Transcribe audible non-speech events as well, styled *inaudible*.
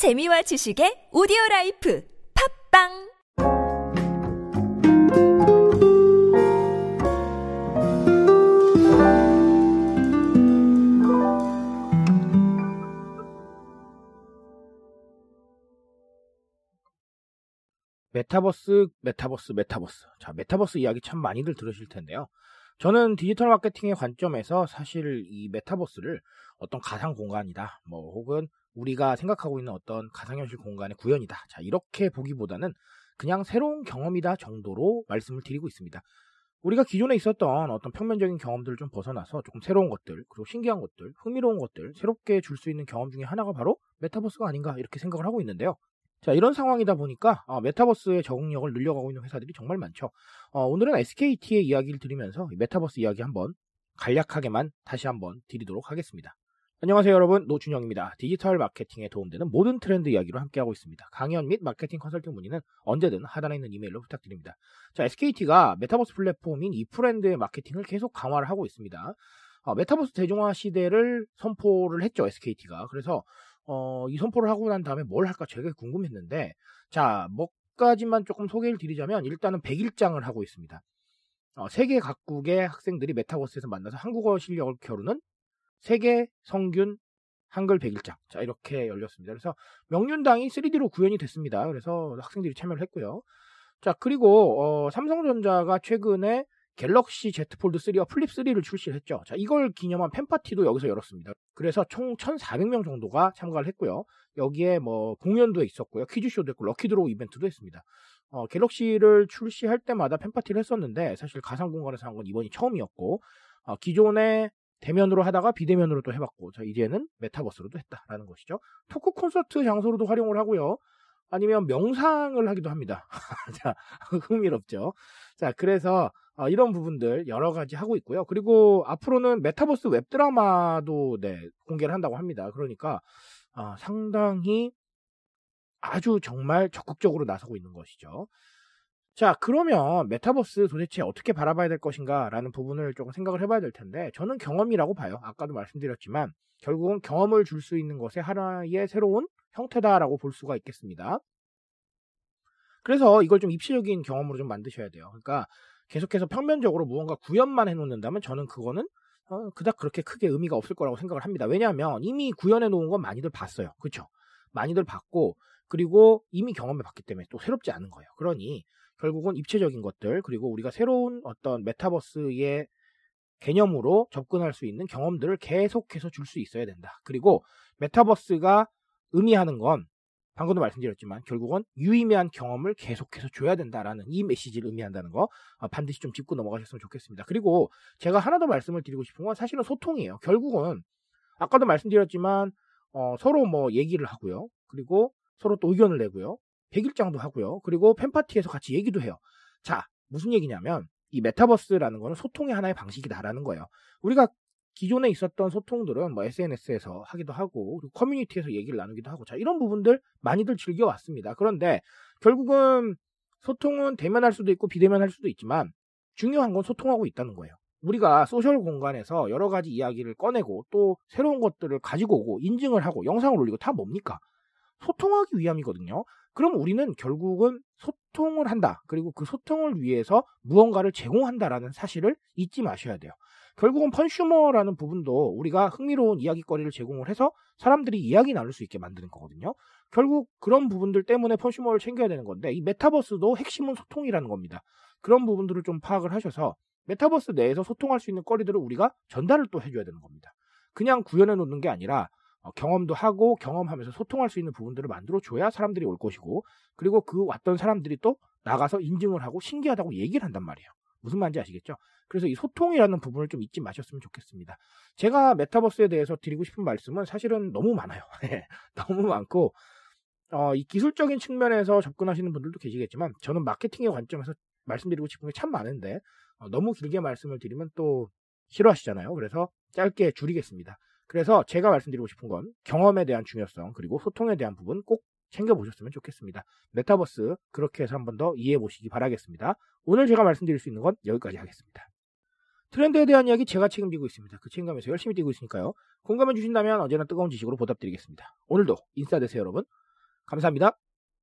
재미와 지식의 오디오 라이프 팟빵 메타버스, 메타버스, 메타버스. 자, 메타버스 이야기 참 많이들 들으실 텐데요. 저는 디지털 마케팅의 관점에서 사실 이 메타버스를 어떤 가상 공간이다, 뭐, 혹은 우리가 생각하고 있는 어떤 가상현실 공간의 구현이다. 자, 이렇게 보기보다는 그냥 새로운 경험이다 정도로 말씀을 드리고 있습니다. 우리가 기존에 있었던 어떤 평면적인 경험들을 좀 벗어나서 조금 새로운 것들, 그리고 신기한 것들, 흥미로운 것들, 새롭게 줄 수 있는 경험 중에 하나가 바로 메타버스가 아닌가 이렇게 생각을 하고 있는데요. 자, 이런 상황이다 보니까 어, 메타버스의 적응력을 늘려가고 있는 회사들이 정말 많죠. 어, 오늘은 SKT의 이야기를 드리면서 메타버스 이야기 한번 간략하게만 다시 한번 드리도록 하겠습니다. 안녕하세요 여러분 노준영입니다. 디지털 마케팅에 도움되는 모든 트렌드 이야기로 함께하고 있습니다. 강연 및 마케팅 컨설팅 문의는 언제든 하단에 있는 이메일로 부탁드립니다. 자 SKT가 메타버스 플랫폼인 이프랜드의 마케팅을 계속 강화를 하고 있습니다. 어, 메타버스 대중화 시대를 선포를 했죠 SKT가. 그래서 어, 이 선포를 하고 난 다음에 뭘 할까 되게 궁금했는데 자, 몇 가지만 조금 소개를 드리자면 일단은 백일장을 하고 있습니다. 어, 세계 각국의 학생들이 메타버스에서 만나서 한국어 실력을 겨루는 세계 성균 한글 백일장. 자, 이렇게 열렸습니다. 그래서 명륜당이 3D로 구현이 됐습니다. 그래서 학생들이 참여를 했고요. 자, 그리고 어, 삼성전자가 최근에 갤럭시 Z 폴드 3와 플립 3를 출시를 했죠. 자, 이걸 기념한 fan party도 여기서 열었습니다. 그래서 총 1,400명 정도가 참가를 했고요. 여기에 뭐 공연도 있었고요. 퀴즈쇼도 했고 lucky draw 이벤트도 했습니다. 어, 갤럭시를 출시할 때마다 fan party를 했었는데 사실 가상 공간에서 한 건 이번이 처음이었고 어, 기존에 대면으로 하다가 비대면으로 또 해봤고 자 이제는 메타버스로도 했다라는 것이죠. 토크 콘서트 장소로도 활용을 하고요. 아니면 명상을 하기도 합니다. *laughs* 자 흥미롭죠. 자 그래서 어, 이런 부분들 여러 가지 하고 있고요. 그리고 앞으로는 메타버스 웹드라마도 네, 공개를 한다고 합니다. 그러니까 어, 상당히 아주 정말 적극적으로 나서고 있는 것이죠. 자, 그러면 메타버스 도대체 어떻게 바라봐야 될 것인가 라는 부분을 조금 생각을 해봐야 될 텐데, 저는 경험이라고 봐요. 아까도 말씀드렸지만, 결국은 경험을 줄 수 있는 것의 하나의 새로운 형태다라고 볼 수가 있겠습니다. 그래서 이걸 좀 입시적인 경험으로 좀 만드셔야 돼요. 그러니까 계속해서 평면적으로 무언가 구현만 해놓는다면 저는 그거는 어, 그닥 그렇게 크게 의미가 없을 거라고 생각을 합니다. 왜냐하면 이미 구현해 놓은 건 많이들 봤어요. 그렇죠? 많이들 봤고 그리고 이미 경험해 봤기 때문에 또 새롭지 않은 거예요. 그러니 결국은 입체적인 것들 그리고 우리가 새로운 어떤 메타버스의 개념으로 접근할 수 있는 경험들을 계속해서 줄 수 있어야 된다. 그리고 메타버스가 의미하는 건 방금도 말씀드렸지만 결국은 유의미한 경험을 계속해서 줘야 된다라는 이 메시지를 의미한다는 거 어, 반드시 좀 짚고 넘어가셨으면 좋겠습니다. 그리고 제가 하나 더 말씀을 드리고 싶은 건 사실은 소통이에요. 결국은 아까도 말씀드렸지만 어, 서로 뭐 얘기를 하고요. 그리고 서로 또 의견을 내고요. 백일장도 하고요. 그리고 팬파티에서 같이 얘기도 해요. 자, 무슨 얘기냐면 이 메타버스라는 거는 소통의 하나의 방식이다라는 거예요. 우리가 기존에 있었던 소통들은 뭐 SNS에서 하기도 하고 그리고 커뮤니티에서 얘기를 나누기도 하고 자 이런 부분들 많이들 즐겨왔습니다. 그런데 결국은 소통은 대면할 수도 있고 비대면할 수도 있지만 중요한 건 소통하고 있다는 거예요. 우리가 소셜 공간에서 여러 가지 이야기를 꺼내고 또 새로운 것들을 가지고 오고 인증을 하고 영상을 올리고 다 뭡니까? 소통하기 위함이거든요. 그럼 우리는 결국은 소통을 한다. 그리고 그 소통을 위해서 무언가를 제공한다라는 사실을 잊지 마셔야 돼요. 결국은 펀슈머라는 부분도 우리가 흥미로운 이야기거리를 제공을 해서 사람들이 이야기 나눌 수 있게 만드는 거거든요. 결국 그런 부분들 때문에 펀슈머를 챙겨야 되는 건데 이 메타버스도 핵심은 소통이라는 겁니다. 그런 부분들을 좀 파악을 하셔서 메타버스 내에서 소통할 수 있는 거리들을 우리가 전달을 또 해줘야 되는 겁니다. 그냥 구현해 놓는 게 아니라 어, 경험도 하고 경험하면서 소통할 수 있는 부분들을 만들어 줘야 사람들이 올 것이고 그리고 그 왔던 사람들이 또 나가서 인증을 하고 신기하다고 얘기를 한단 말이에요. 무슨 말인지 아시겠죠? 그래서 이 소통이라는 부분을 좀 잊지 마셨으면 좋겠습니다. 제가 메타버스에 대해서 드리고 싶은 말씀은 사실은 너무 많아요. *laughs* 예, 너무 많고 어, 이 기술적인 측면에서 접근하시는 분들도 계시겠지만 저는 마케팅의 관점에서 말씀드리고 싶은 게 참 많은데 어, 너무 길게 말씀을 드리면 또 싫어하시잖아요. 그래서 짧게 줄이겠습니다. 그래서 제가 말씀드리고 싶은 건 경험에 대한 중요성 그리고 소통에 대한 부분 꼭 챙겨보셨으면 좋겠습니다. 메타버스 그렇게 해서 한 번 더 이해해 보시기 바라겠습니다. 오늘 제가 말씀드릴 수 있는 건 여기까지 하겠습니다. 트렌드에 대한 이야기 제가 책임지고 있습니다. 그 책임감에서 열심히 뛰고 있으니까요. 공감해 주신다면 언제나 뜨거운 지식으로 보답드리겠습니다. 오늘도 인싸 되세요 여러분. 감사합니다.